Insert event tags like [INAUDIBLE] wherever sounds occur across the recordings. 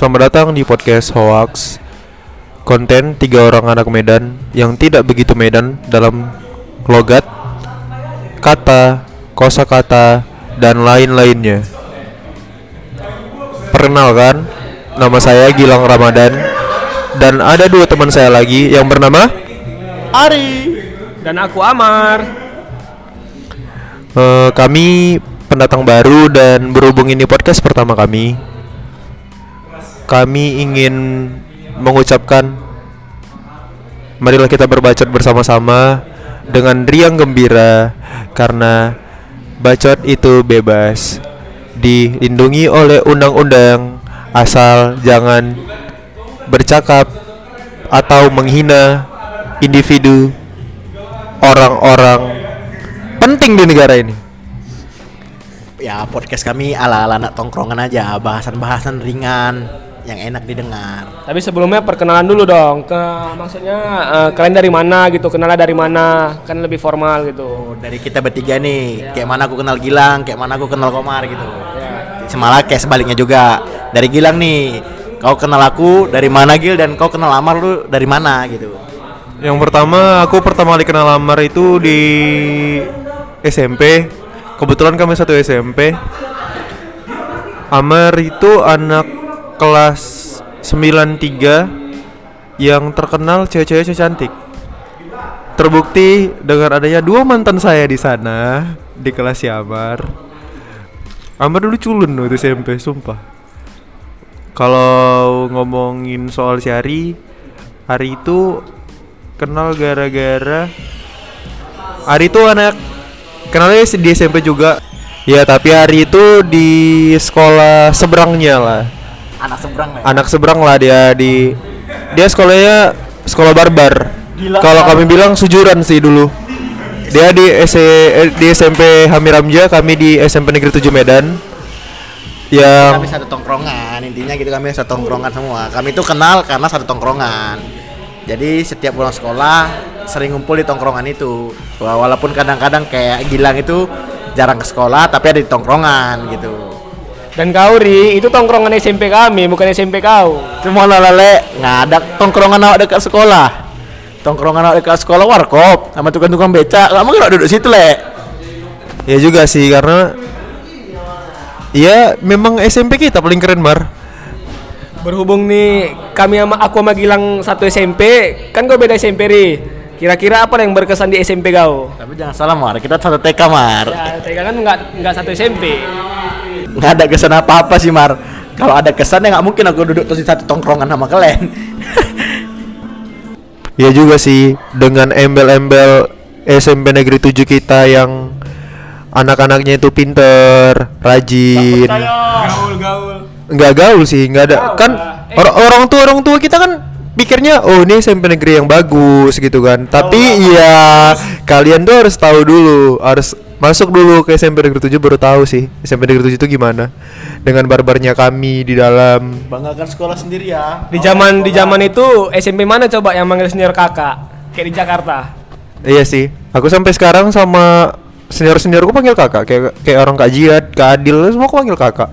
Selamat datang di podcast Hoax Konten tiga orang anak Medan yang tidak begitu Medan dalam logat, kata, kosakata, dan lain-lainnya. Perkenalkan, nama saya Gilang Ramadan dan ada dua teman saya lagi yang bernama Ari Dan aku Amar. eh, kami pendatang baru dan berhubung ini podcast pertama kami. Kami ingin mengucapkan marilah kita berbacot bersama-sama dengan riang gembira karena bacot itu bebas dilindungi oleh undang-undang asal jangan bercakap atau menghina individu orang-orang penting di negara ini. Ya podcast kami ala-ala anak tongkrongan aja Bahasan-bahasan ringan Yang enak didengar Tapi sebelumnya perkenalan dulu dong. Ke maksudnya eh, kalian dari mana gitu? Kenalnya dari mana? Kan lebih formal gitu. Oh, Dari kita bertiga nih Kayak mana aku kenal Gilang Kayak mana aku kenal Komar gitu Ya. Semalah kayak sebaliknya juga Dari Gilang nih Kau kenal aku dari mana Gil Dan kau kenal Amar lu dari mana gitu Yang pertama aku pertama kali kenal Amar itu di SMP. Kebetulan kami satu SMP. Amar itu anak kelas 93 yang terkenal cewek-cewek cantik. Terbukti dengan adanya dua mantan saya di sana di kelas Amar. Amar dulu culun loh itu SMP, sumpah. Kalau ngomongin soal si Ari, Ari itu kenal gara-gara Ari itu anak kenalnya di SMP juga. Ya, tapi Ari itu di sekolah seberangnya lah. Anak seberang lah ya? Anak seberang lah dia di dia sekolahnya sekolah barbar. Kalau kami bilang sujuran sih dulu. Dia di SE eh, di SMP Hamiramja, kami di SMP Negeri 7 Medan. Yang Kami satu tongkrongan Intinya gitu kami satu tongkrongan semua Kami tuh kenal karena satu tongkrongan Jadi setiap pulang sekolah Sering ngumpul di tongkrongan itu Walaupun kadang-kadang kayak Gilang itu Jarang ke sekolah tapi ada di tongkrongan gitu Dan kau Ri, itu tongkrongan SMP kami, bukan SMP kau. Cuma lele nggak ada tongkrongan awak dekat sekolah Tongkrongan awak dekat sekolah warkop Sama tukang-tukang beca Kamu mungkin awak duduk situ le ya juga sih karena Ya memang SMP kita paling keren Mar Berhubung nih kami sama aku sama Gilang satu SMP, kan kau beda SMP Ri. Kira-kira apa yang berkesan di SMP kau? Tapi jangan salah Mar Kita satu TK Mar Ya, Tega kan nggak nggak satu SMP. nggak ada kesan apa-apa sih Mar kalau ada kesan ya nggak mungkin aku duduk terus di satu tongkrongan sama kalian [LAUGHS] Ya juga sih dengan embel-embel SMP Negeri 7 kita yang anak-anaknya itu pinter, rajin. Gaul gaul. Nggak gaul sih, nggak ada. Gaul Kan. Eh. orang orang tua orang tua kita kan pikirnya oh ini SMP negeri yang bagus gitu kan. Tapi ya kalian tuh harus tahu dulu, harus masuk dulu ke SMP Negeri 7 baru tahu sih SMP Negeri 7 itu gimana dengan barbarnya kami di dalam banggakan sekolah sendiri ya Di zaman di zaman itu SMP mana coba yang manggil senior kakak? Kayak di Jakarta. Iya sih, aku sampai sekarang sama senior seniorku panggil kakak, kayak kayak orang Kak Jihad, Kak Adil, semua aku panggil kakak.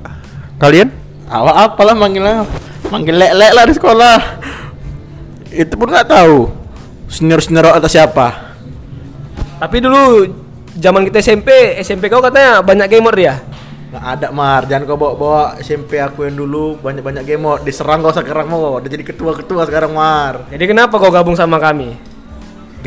Kalian? awak apalah manggilnya manggil lek-lek lah di sekolah pun nggak tahu. Senior senior atau siapa. Tapi dulu zaman kita SMP, SMP kau katanya banyak gamer ya? nggak ada mar. Jangan kau bawa bawa SMP aku yang dulu. Banyak banyak game mod diserang kau sekarang mau udah jadi ketua ketua sekarang mar. Jadi kenapa kau gabung sama kami?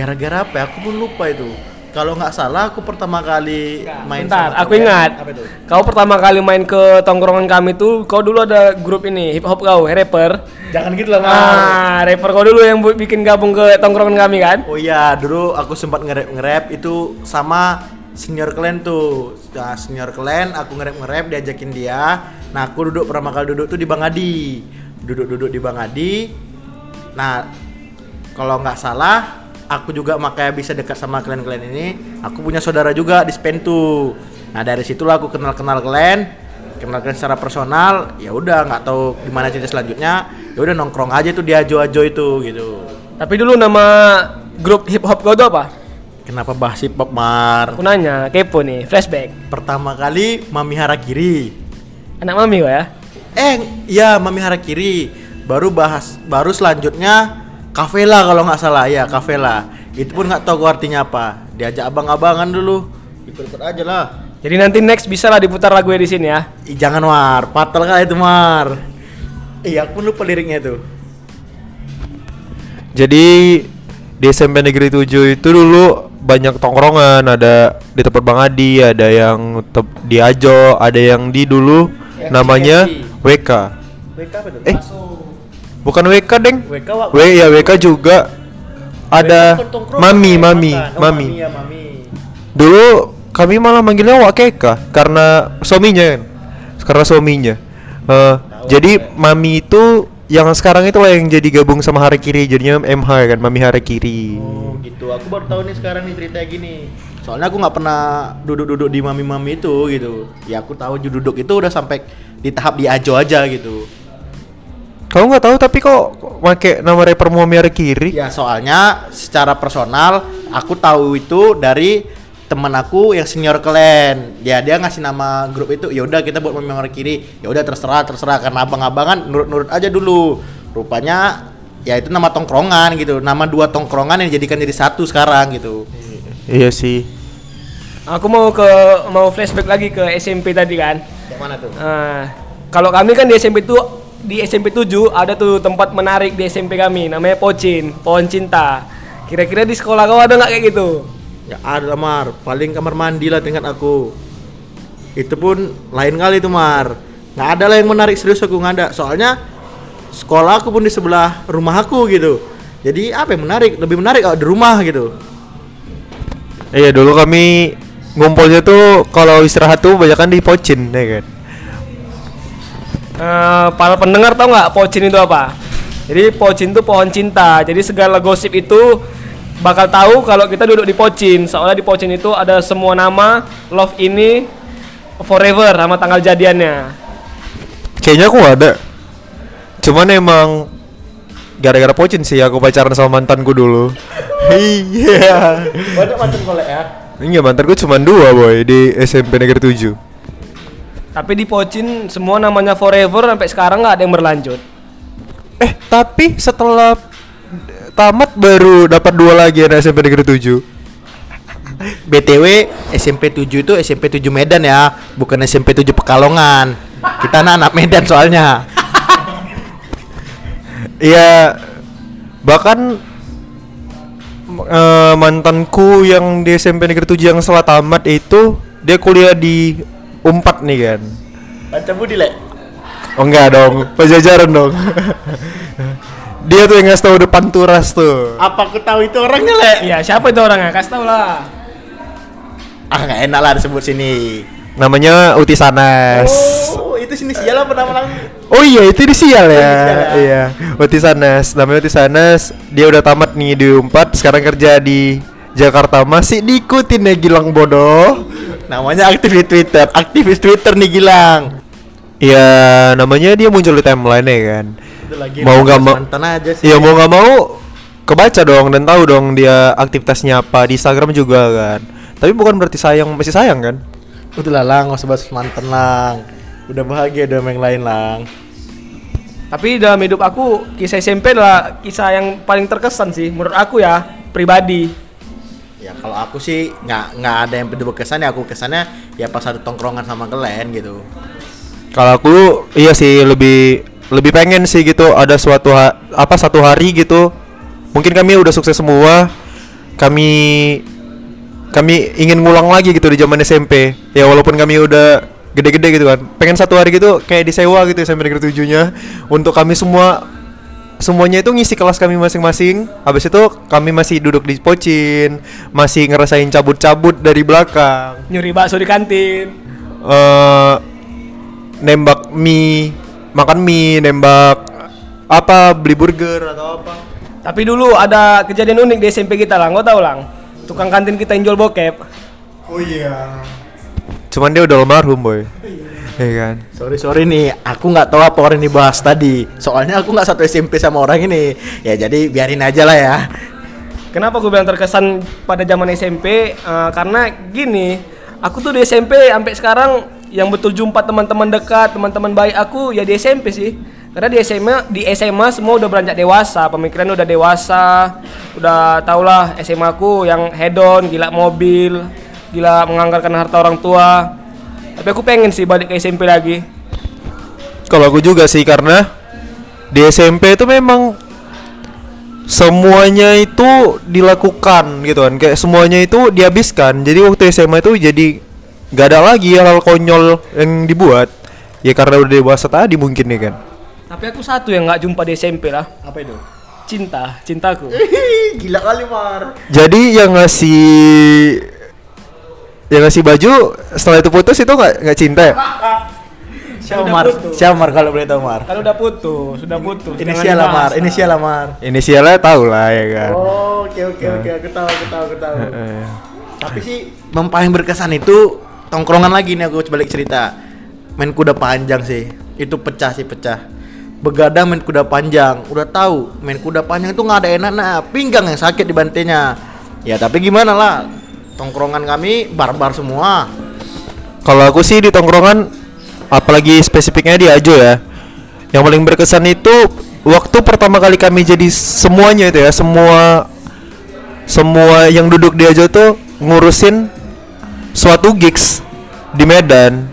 gara-gara apa ya? aku pun lupa itu kalau nggak salah aku pertama kali main Bentar, aku kalian. ingat. apa itu Kau pertama kali main ke tongkrongan kami tuh, kau dulu ada grup ini, hip hop kau, rapper. jangan gitu lah Ah, rapper kau dulu yang bikin gabung ke tongkrongan kami kan? Oh iya, dulu aku sempat nge-rap nge-rap itu sama senior kalian tuh. Nah, senior kalian aku nge-rap nge-rap diajakin dia. Nah, aku duduk pertama kali duduk tuh di Bang Adi. Duduk-duduk di Bang Adi. Nah, kalau nggak salah aku juga makanya bisa dekat sama kalian-kalian ini. Aku punya saudara juga di Spentu. Nah, dari situlah aku kenal-kenal kalian. Kenal kalian secara personal. Ya udah, nggak tahu gimana cerita selanjutnya. Ya udah nongkrong aja tuh di ajo-ajo itu gitu. Tapi dulu nama grup hip hop kau tuh apa? Kenapa bahas hip hop Mar? Aku nanya, kepo nih, flashback. Pertama kali Mami Harakiri. Anak mami kau ya? Eh, ya Mami Harakiri. Baru bahas baru selanjutnya Kavela kalau nggak salah ya Kavela. Itu pun nggak tahu gua artinya apa. Diajak abang-abangan dulu. Ikut-ikut aja lah. Jadi nanti next bisa lah diputar lagu di sini ya. Ih, jangan Mar, fatal kali itu Mar. Iya, aku lupa liriknya itu. Jadi di SMP Negeri 7 itu dulu banyak tongkrongan, ada di tempat Bang Adi, ada yang di Ajo, ada yang di dulu namanya WK. WK apa itu? Eh, bukan WK, Deng. WK Wak. W ya WK juga ada Mami, Mami. Oh, Mami. ya, Mami. Dulu kami malah manggilnya Wak Keka karena suaminya kan. Karena suaminya. Eh, jadi Mami itu yang sekarang itu lah yang jadi gabung sama Hari Kiri jadinya MH kan, Mami Hari Kiri. Oh gitu, aku baru tahu nih sekarang nih ceritanya gini. Soalnya aku nggak pernah duduk-duduk di mami-mami itu gitu. Ya aku tahu duduk itu udah sampai di tahap di ajo aja gitu. Kamu nggak tahu tapi kok pakai nama rapper Mami Hari Kiri? Ya soalnya secara personal aku tahu itu dari teman aku yang senior kalian. Ya dia ngasih nama grup itu. Ya udah kita buat mami Hari kiri. Ya udah terserah terserah karena abang-abangan nurut-nurut aja dulu. Rupanya ya itu nama tongkrongan gitu. Nama dua tongkrongan yang dijadikan jadi satu sekarang gitu. Iya sih. Aku mau ke mau flashback lagi ke SMP tadi kan. Yang mana tuh? Nah, kalau kami kan di SMP itu di SMP 7 ada tuh tempat menarik di SMP kami namanya Pocin, Pohon Cinta. Kira-kira di sekolah kau ada nggak kayak gitu? Ya ada Mar, paling kamar mandi lah tingkat aku. Itu pun lain kali tuh Mar. Nggak ada lah yang menarik serius aku nggak ada. Soalnya sekolah aku pun di sebelah rumah aku gitu. Jadi apa yang menarik? Lebih menarik kalau di rumah gitu. Iya dulu kami ngumpulnya tuh kalau istirahat tuh banyak di Pocin ya kan. Eh, para pendengar tahu nggak Pocin itu apa? Jadi Pocin itu pohon cinta. Jadi segala gosip itu bakal tahu kalau kita duduk di Pocin. Soalnya di Pocin itu ada semua nama love ini forever sama tanggal jadiannya. Kayaknya aku ada. Cuman emang gara-gara Pocin sih aku pacaran sama mantanku dulu. [LAUGHS] Iya. Banyak mantan kolek ya. Enggak mantanku cuma dua boy di SMP Negeri 7 Tapi di Pocin semua namanya forever sampai sekarang nggak ada yang berlanjut. Eh tapi setelah tamat baru dapat dua lagi anak SMP Negeri 7 BTW SMP 7 itu SMP 7 Medan ya, bukan SMP 7 Pekalongan. Kita anak-anak Medan soalnya. [LAUGHS] Iya bahkan eh, mantanku yang di SMP Negeri 7 yang setelah tamat itu dia kuliah di Umpat nih kan Baca Budi lek. Oh enggak dong, pajajaran dong Dia tuh yang ngasih tahu depan turas tuh Apa aku tahu itu orangnya lek? Iya, siapa itu orangnya? Kasih tahu lah. Ah nggak enak lah disebut sini. Namanya Uti Sanas Oh, itu sini sial apa nama lang? Oh iya itu di sial ya. di Sial ya. Iya. Uti Sanas, namanya Uti Sanas. Dia udah tamat nih di Unpad, sekarang kerja di Jakarta. Masih diikutin ya Gilang bodoh. Namanya aktif di Twitter, aktivis Twitter nih Gilang. Iya, namanya dia muncul di timeline ya kan. Lagi Mau nggak mau- mantan aja sih. Iya mau nggak mau kebaca dong dan tahu dong dia aktivitasnya apa di Instagram juga kan. Tapi bukan berarti sayang masih sayang kan? Udah lah lang, nggak usah bahas mantan lang. Udah bahagia udah yang lain lang. Tapi dalam hidup aku kisah SMP adalah kisah yang paling terkesan sih menurut aku ya pribadi. Ya kalau aku sih nggak nggak ada yang berkesan ya aku kesannya ya pas ada tongkrongan sama kalian gitu. Kalau aku iya sih lebih lebih pengen sih gitu ada suatu ha- apa satu hari gitu. Mungkin kami udah sukses semua. Kami kami ingin ngulang lagi gitu di zaman SMP. Ya walaupun kami udah gede-gede gitu kan. Pengen satu hari gitu kayak disewa gitu sampai negeri tujuhnya untuk kami semua semuanya itu ngisi kelas kami masing-masing. Habis itu kami masih duduk di pocin, masih ngerasain cabut-cabut dari belakang. Nyuri bakso di kantin. eh nembak mie, makan mie, nembak apa beli burger atau apa. Tapi dulu ada kejadian unik di SMP kita lah, nggak tahu lang. Tukang kantin kita yang jual bokep. Oh iya. Cuman dia udah almarhum, boy. Iya kan? Sorry sorry nih, aku nggak tahu apa orang yang dibahas tadi. Soalnya aku nggak satu SMP sama orang ini. Ya jadi biarin aja lah ya. Kenapa gue bilang terkesan pada zaman SMP? Eh, karena gini, aku tuh di SMP sampai sekarang yang betul jumpa teman-teman dekat, teman-teman baik aku ya di SMP sih. Karena di SMA di SMA semua udah beranjak dewasa, pemikiran udah dewasa, udah tau lah SMA aku yang hedon, gila mobil, gila menganggarkan harta orang tua. Tapi aku pengen sih balik ke SMP lagi. Kalau aku juga sih karena di SMP itu memang semuanya itu dilakukan gitu kan kayak semuanya itu dihabiskan jadi waktu SMA itu jadi nggak ada lagi hal-hal konyol yang dibuat ya karena udah dewasa tadi mungkin ya kan Tapi aku satu yang nggak jumpa di SMP lah, Apa itu? cinta, cintaku. [LAUGHS] Gila kali Mar. jadi yang ngasih yang ngasih baju setelah itu putus itu nggak nggak cinta ya Siapa Udah Mar? putus. Siapa Mar kalau boleh tahu Mar? Kalau udah putus, sudah putus. Inisial lah Mar, inisial lah Mar. inisialnya tahu lah ya kan Oh, oke oke oke, aku tahu, aku tahu, aku tahu. Eh, Tapi sih yang paling berkesan itu tongkrongan lagi nih aku balik cerita. Main kuda panjang sih. Itu pecah sih pecah. Begadang main kuda panjang. Udah tahu main kuda panjang itu nggak ada enak nah pinggang yang sakit di bantainya. Ya tapi gimana lah. Tongkrongan kami barbar semua. Kalau aku sih di tongkrongan apalagi spesifiknya di Ajo ya. Yang paling berkesan itu waktu pertama kali kami jadi semuanya itu ya, semua semua yang duduk di Ajo tuh ngurusin suatu gigs di Medan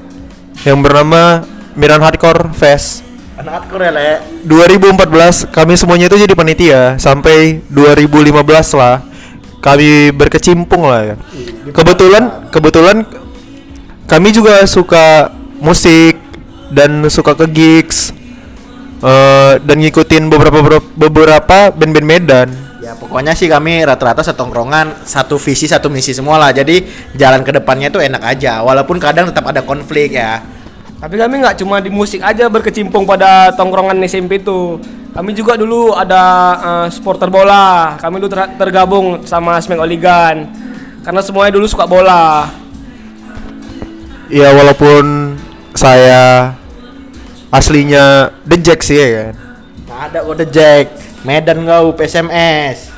yang bernama Medan Hardcore Fest. Anak hardcore ya le. 2014 kami semuanya itu jadi panitia sampai 2015 lah kami berkecimpung lah ya. Kebetulan kebetulan kami juga suka musik dan suka ke gigs eh, dan ngikutin beberapa beberapa band-band Medan. Ya pokoknya sih kami rata-rata setongkrongan satu visi satu misi semua lah. Jadi jalan ke depannya tuh enak aja. Walaupun kadang tetap ada konflik ya. Tapi kami nggak cuma di musik aja berkecimpung pada tongkrongan SMP itu. Kami juga dulu ada eh, supporter bola. Kami dulu ter- tergabung sama Smack Oligan. Karena semuanya dulu suka bola. Ya walaupun saya aslinya The Jack sih ya kan. Nggak ada kode Jack. Medan kau PSMS.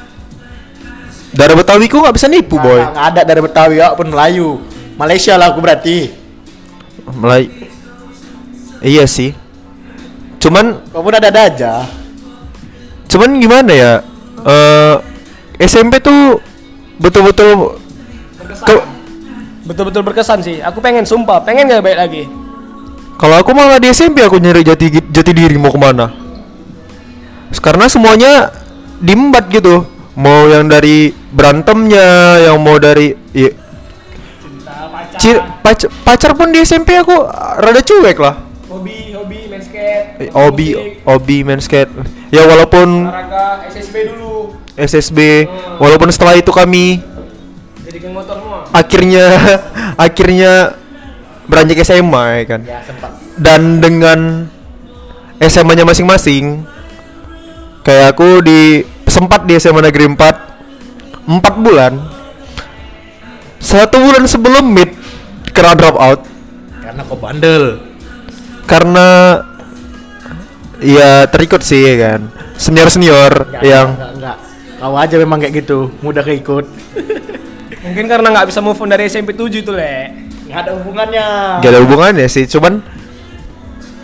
Darah Betawi ku nggak bisa nipu boy. Nggak ada dari Betawi ya pun Melayu. Malaysia lah aku berarti. Mulai Iya sih. Cuman Kau pun ada aja. cuman gimana ya? Eh SMP tuh betul-betul Betul-betul berkesan sih. Aku pengen sumpah, pengen nggak baik lagi. kalau aku malah di SMP aku nyari jati jati diri mau ke mana? Karena semuanya diembat gitu. Mau yang dari berantemnya, yang mau dari iya, ci- pac- pacar pun di SMP aku rada cuek lah. Hobi, hobi, main skate. Eh, Obi, obi main skate. Ya walaupun olahraga SSB dulu. SSB, walaupun setelah itu kami Jadi geng motor semua. akhirnya [LAUGHS] akhirnya beranjak SMA ya kan. Ya sempat. Dan dengan SMA-nya masing-masing kayak aku di sempat di SMA Negeri 4 4 bulan. Satu bulan sebelum mid kena drop out Karena kau bandel. Karena ya terikut sih ya kan. Senior-senior Nggak, yang enggak, enggak. Kau aja memang kayak gitu, mudah keikut. [LAUGHS] Mungkin karena nggak bisa move on dari SMP 7 itu, Le. Nggak ada hubungannya. gak ada hubungannya sih, cuman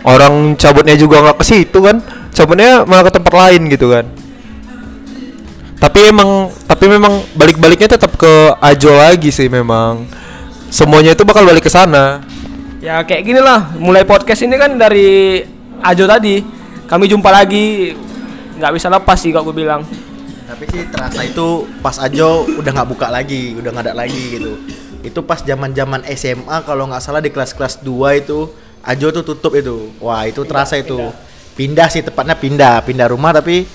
orang cabutnya juga nggak ke situ kan. Cabutnya malah ke tempat lain gitu kan. Tapi emang tapi memang balik-baliknya tetap ke Ajo lagi sih memang. Semuanya itu bakal balik ke sana. Ya kayak gini lah, mulai podcast ini kan dari Ajo tadi. Kami jumpa lagi, nggak bisa lepas sih kalau gue bilang. Tapi sih terasa itu pas Ajo udah nggak buka lagi, udah nggak ada lagi gitu. Itu pas zaman-zaman SMA kalau nggak salah di kelas-kelas 2 itu Ajo tuh tutup itu. Wah, itu terasa itu. Pindah sih tepatnya pindah, pindah rumah tapi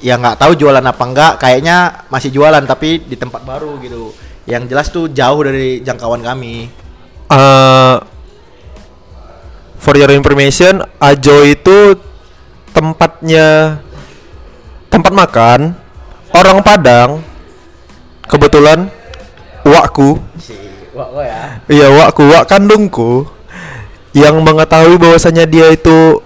ya nggak tahu jualan apa enggak, kayaknya masih jualan tapi di tempat baru gitu. Yang jelas tuh jauh dari jangkauan kami. Eh, for your information, Ajo itu tempatnya tempat makan orang Padang. Kebetulan wakku, Si, ya. iya wakku, wak kandungku yang mengetahui bahwasanya dia itu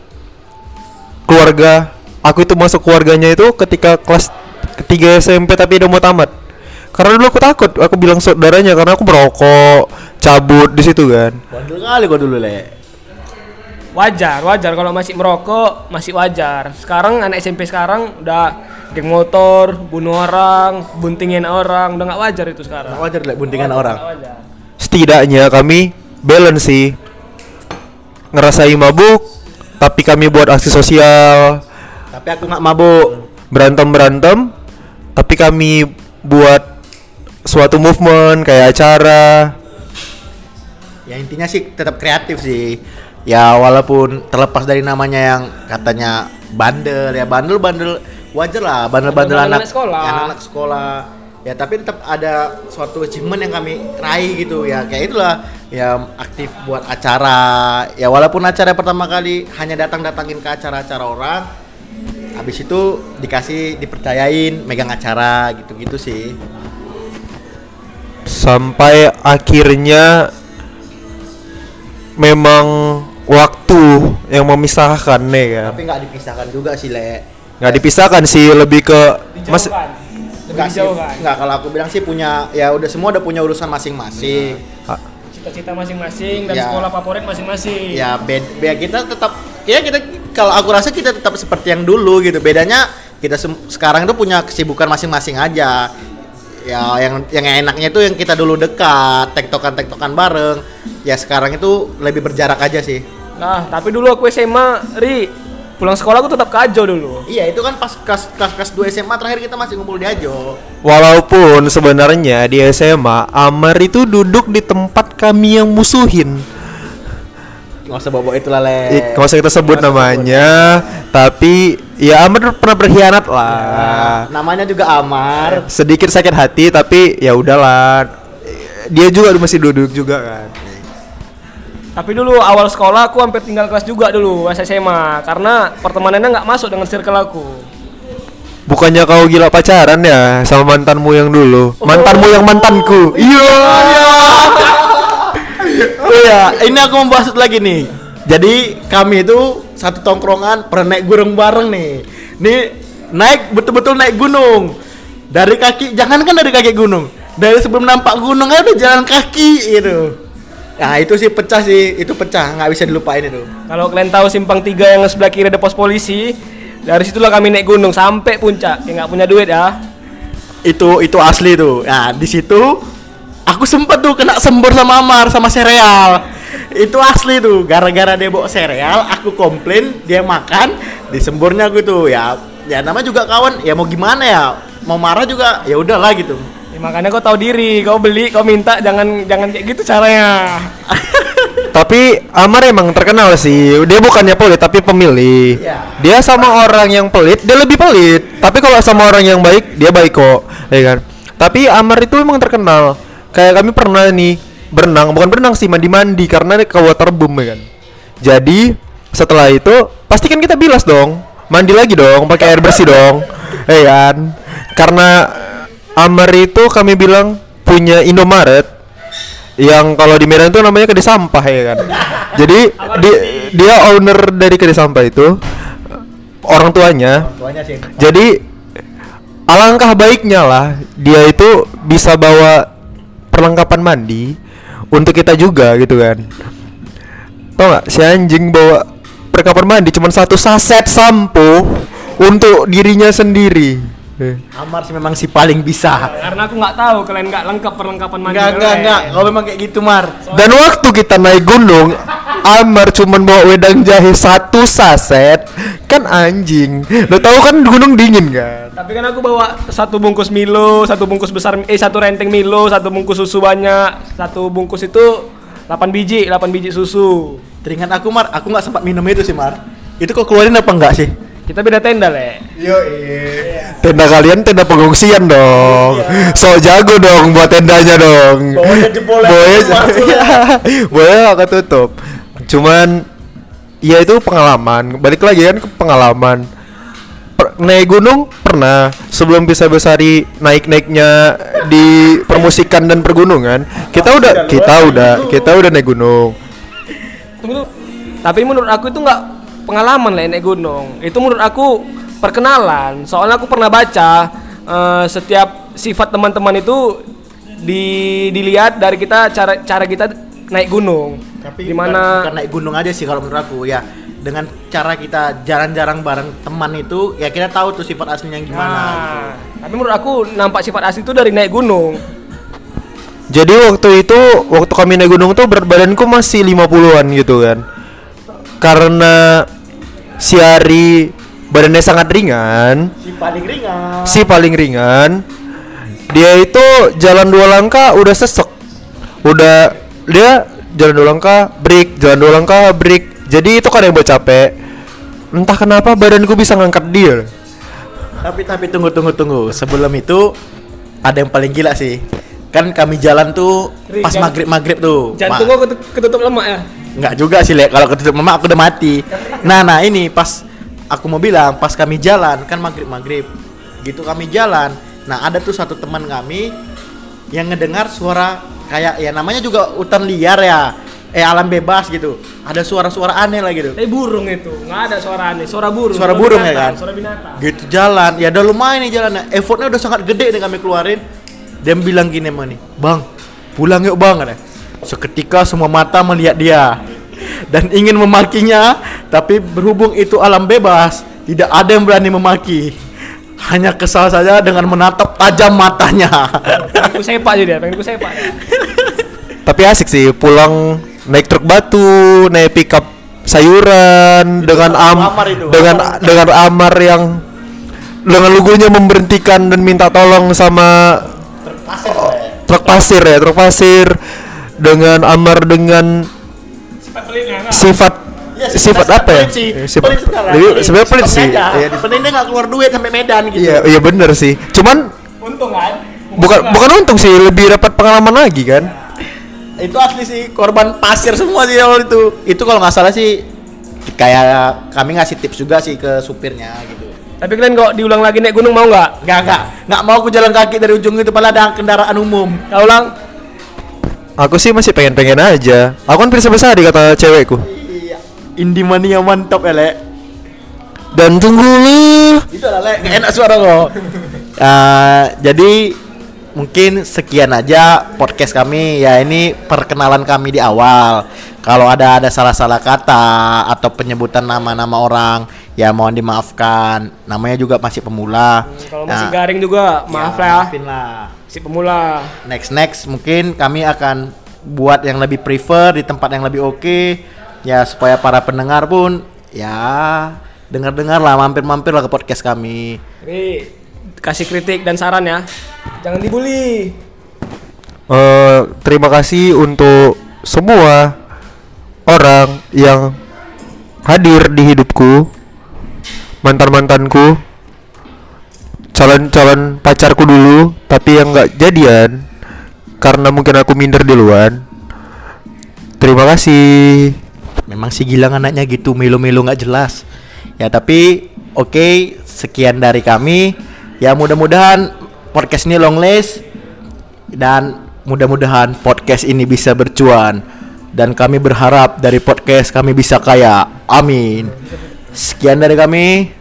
keluarga aku itu masuk keluarganya itu ketika kelas ketiga SMP tapi udah mau tamat karena dulu aku takut aku bilang saudaranya karena aku merokok cabut di situ kan. Bandel kali gua dulu le. Wajar, wajar kalau masih merokok masih wajar. Sekarang anak SMP sekarang udah geng motor, bunuh orang, buntingin orang, udah nggak wajar itu sekarang. Nggak wajar le buntingan orang. Wajar. Setidaknya kami balance sih. Ngerasain mabuk, tapi kami buat aksi sosial, Tapi aku nggak mabuk. berantem-berantem, tapi kami buat suatu movement kayak acara. Ya intinya sih tetap kreatif sih. Ya walaupun terlepas dari namanya yang katanya bandel ya bandel bandel wajar lah bandel bandel anak anak sekolah. ya, anak sekolah. Ya tapi tetap ada suatu achievement yang kami raih gitu. Ya kayak itulah ya aktif buat acara. Ya walaupun acara pertama kali hanya datang datangin ke acara-acara orang habis itu dikasih dipercayain megang acara gitu-gitu sih. Sampai akhirnya memang waktu yang memisahkan nih kan. tapi nggak dipisahkan juga sih le Nggak dipisahkan sih, lebih ke mas Dijauhkan. Enggak sih, enggak kalau aku bilang sih punya ya udah semua udah punya urusan masing-masing. Ah, Cita-cita masing-masing dan Ya. sekolah favorit masing-masing. Ya bed, ya kita tetap ya kita kalau aku rasa kita tetap seperti yang dulu gitu. Bedanya kita sekarang itu punya kesibukan masing-masing aja. Ya yang yang enaknya itu yang kita dulu dekat, tektokan-tektokan bareng. Ya sekarang itu lebih berjarak aja sih. Nah, tapi dulu aku SMA, Ri, pulang sekolah aku tetap kajo dulu. Iya, itu kan pas kelas kelas, kelas 2 SMA terakhir kita masih ngumpul di Ajo. Walaupun sebenarnya di SMA Amar itu duduk di tempat kami yang musuhin. Nggak usah bawa itu lah, Le. Nggak usah kita sebut namanya, tapi ya Amar pernah berkhianat lah. Namanya juga Amar. Sedikit sakit hati tapi ya udahlah. Dia juga masih duduk juga kan. Tapi dulu awal sekolah aku hampir tinggal kelas juga dulu pas SMA karena pertemanannya nggak masuk dengan circle aku. Bukannya kau gila pacaran ya sama mantanmu yang dulu? Mantanmu yang mantanku. Iya. [LAUGHS] Oh ya, ini aku mau bahas lagi nih. Jadi kami itu satu tongkrongan pernah naik gunung bareng nih. Nih naik betul-betul naik gunung. Dari kaki, jangan kan dari kaki gunung. Dari sebelum nampak gunung aja udah jalan kaki gitu. Nah itu sih pecah sih, itu pecah nggak bisa dilupain itu. Kalau kalian tahu simpang tiga yang sebelah kiri ada pos polisi, dari situlah kami naik gunung sampai puncak. Kayak nggak punya duit ya. Itu itu asli tuh. Nah di situ aku sempet tuh kena sembur sama Amar sama sereal. Itu asli tuh. Gara-gara dia bawa sereal, aku komplain, dia makan, disemburnya aku tuh ya. Ya nama juga kawan, ya mau gimana ya? Mau marah juga, ya udahlah gitu. Ya, makanya kau tahu diri, kau beli, kau minta, jangan jangan kayak gitu caranya. [LAUGHS] Tapi Amar emang terkenal sih. Dia bukannya pelit tapi pemilih. Iya. Dia sama orang yang pelit, dia lebih pelit. Tapi kalau sama orang yang baik, dia baik kok, ya kan? Tapi Amar itu emang terkenal. Kayak kami pernah nih berenang, bukan berenang sih, mandi-mandi karena ke waterboom ya kan. Jadi setelah itu pasti kan kita bilas dong, mandi lagi dong, pakai air bersih dong, [LAUGHS] ya kan? Karena Amar itu kami bilang punya Indomaret yang kalau di Medan itu namanya kedai sampah ya kan. Jadi di, dia owner dari kedai sampah itu orang tuanya. Tuanya sih. Jadi alangkah baiknya lah dia itu bisa bawa perlengkapan mandi untuk kita juga gitu kan. Tau gak si anjing bawa perlengkapan mandi cuma satu saset sampo untuk dirinya sendiri. Eh. Amar sih memang si paling bisa. Karena aku nggak tahu kalian nggak lengkap perlengkapan mandi. Enggak, enggak, kalian. enggak. Kalau memang kayak gitu, Mar. Dan waktu kita naik gunung, Amar cuman bawa wedang jahe satu saset, kan anjing. Lo tahu kan gunung dingin kan? Tapi kan aku bawa satu bungkus Milo, satu bungkus besar eh satu renteng Milo, satu bungkus susu banyak, satu bungkus itu 8 biji, 8 biji susu. Teringat aku, Mar. Aku nggak sempat minum itu sih, Mar. Itu kok keluarin apa enggak sih? Kita beda tenda, Le. Yo, iya. Tenda kalian tenda pengungsian dong. So jago dong buat tendanya dong. Bawahnya Masuk. [LAUGHS] Bawahnya nggak ketutup. Cuman ya itu pengalaman. Balik lagi kan ke pengalaman. Per- naik gunung pernah sebelum bisa besari naik-naiknya di permusikan dan pergunungan. Kita udah kita udah kita udah naik gunung. Tapi menurut aku itu nggak pengalaman lah naik gunung. Itu menurut aku perkenalan. Soalnya aku pernah baca eh, setiap sifat teman-teman itu di dilihat dari kita cara cara kita naik gunung. Tapi di mana bukan, bukan naik gunung aja sih kalau menurut aku ya. Dengan cara kita jarang-jarang bareng teman itu ya kita tahu tuh sifat aslinya gimana. gitu. Nah, tapi menurut aku nampak sifat asli itu dari naik gunung. Jadi waktu itu waktu kami naik gunung tuh berat badanku masih 50-an gitu kan. Karena si Ari badannya sangat ringan, Si paling ringan. si paling ringan. Dia itu jalan dua langkah udah sesek. Udah dia jalan dua langkah break, jalan dua langkah break. Jadi itu kan yang buat capek. Entah kenapa badanku bisa ngangkat dia. Tapi tapi tunggu tunggu tunggu. Sebelum itu ada yang paling gila sih. Kan kami jalan tuh Ri, pas jan- maghrib maghrib tuh. Jantung Ma- ketutup lemak ya. Nggak juga sih lek kalau ketutup mama aku udah mati. Nah nah ini pas aku mau bilang pas kami jalan kan maghrib maghrib gitu kami jalan. Nah ada tuh satu teman kami yang ngedengar suara kayak ya namanya juga hutan liar ya. Eh alam bebas gitu. Ada suara-suara aneh lah gitu. Tapi burung itu, nggak ada suara aneh, suara burung. Suara burung ya binatang, kan? Suara binatang. gitu jalan ya udah lumayan nih jalannya effortnya udah sangat gede nih kami keluarin dia bilang gini sama nih bang pulang yuk bang katanya. seketika semua mata melihat dia [LAUGHS] dan ingin memakinya tapi berhubung itu alam bebas tidak ada yang berani memaki hanya kesal saja dengan menatap tajam matanya Pengen ku sepak jadi, pengen ku sepak. Tapi asik sih pulang naik truk batu, naik pickup sayuran Itu dengan am Amar itu, dengan Amar. dengan Amar yang dengan lugunya memberhentikan dan minta tolong sama truk pasir ya, truk pasir dengan Amar dengan Sifat pelitnya, nggak? sifat Ya, sifat apa ya? sih. Eh, Sifat Pelit sekarang. Jadi sebenarnya pelit sih. aja. Iya, Penting dia nggak keluar duit sampai Medan gitu Iya, iya bener sih. Cuman Untung kan? bukan bukan untung sih, lebih dapat pengalaman lagi kan. itu asli sih korban pasir semua sih awal itu itu kalau nggak salah sih kayak kami ngasih tips juga sih ke supirnya gitu? Tapi kalian kok diulang lagi naik gunung mau nggak? nggak nggak nggak mau aku jalan kaki dari ujung itu padahal ada kendaraan umum Kau ulang? Aku sih masih pengen-pengen aja. Aku kan bisa-bisa di kata cewekku. iya Indimania mantap ya lek Dan tunggu lu. itu lah lek Nggak enak suara kok [LAUGHS] Eh, jadi mungkin sekian aja podcast kami ya ini perkenalan kami di awal kalau ada ada salah-salah kata atau penyebutan nama-nama orang ya mohon dimaafkan namanya juga masih pemula Kalau masih Nah, garing juga, maaf lah ya. maafin lah Si pemula. next next mungkin kami akan buat yang lebih prefer di tempat yang lebih oke ya supaya para pendengar pun ya dengar-dengar lah mampir-mampir lah ke podcast kami Jadi kasih kritik dan saran ya. Jangan dibully. Eh, terima kasih untuk semua orang yang hadir di hidupku, mantan-mantanku, calon-calon pacarku dulu, tapi yang nggak jadian karena mungkin aku minder duluan. Terima kasih. memang si Gilang anaknya gitu melo-melo nggak jelas. Ya tapi oke sekian dari kami. Ya mudah-mudahan podcast ini long last dan mudah-mudahan podcast ini bisa bercuan. Dan kami berharap dari podcast kami bisa kaya. Amin. Sekian dari kami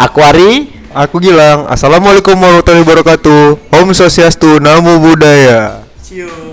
aku Ari Aku Gilang. Assalamualaikum warahmatullahi wabarakatuh. Om Swastiastu, Namo Buddhaya. You.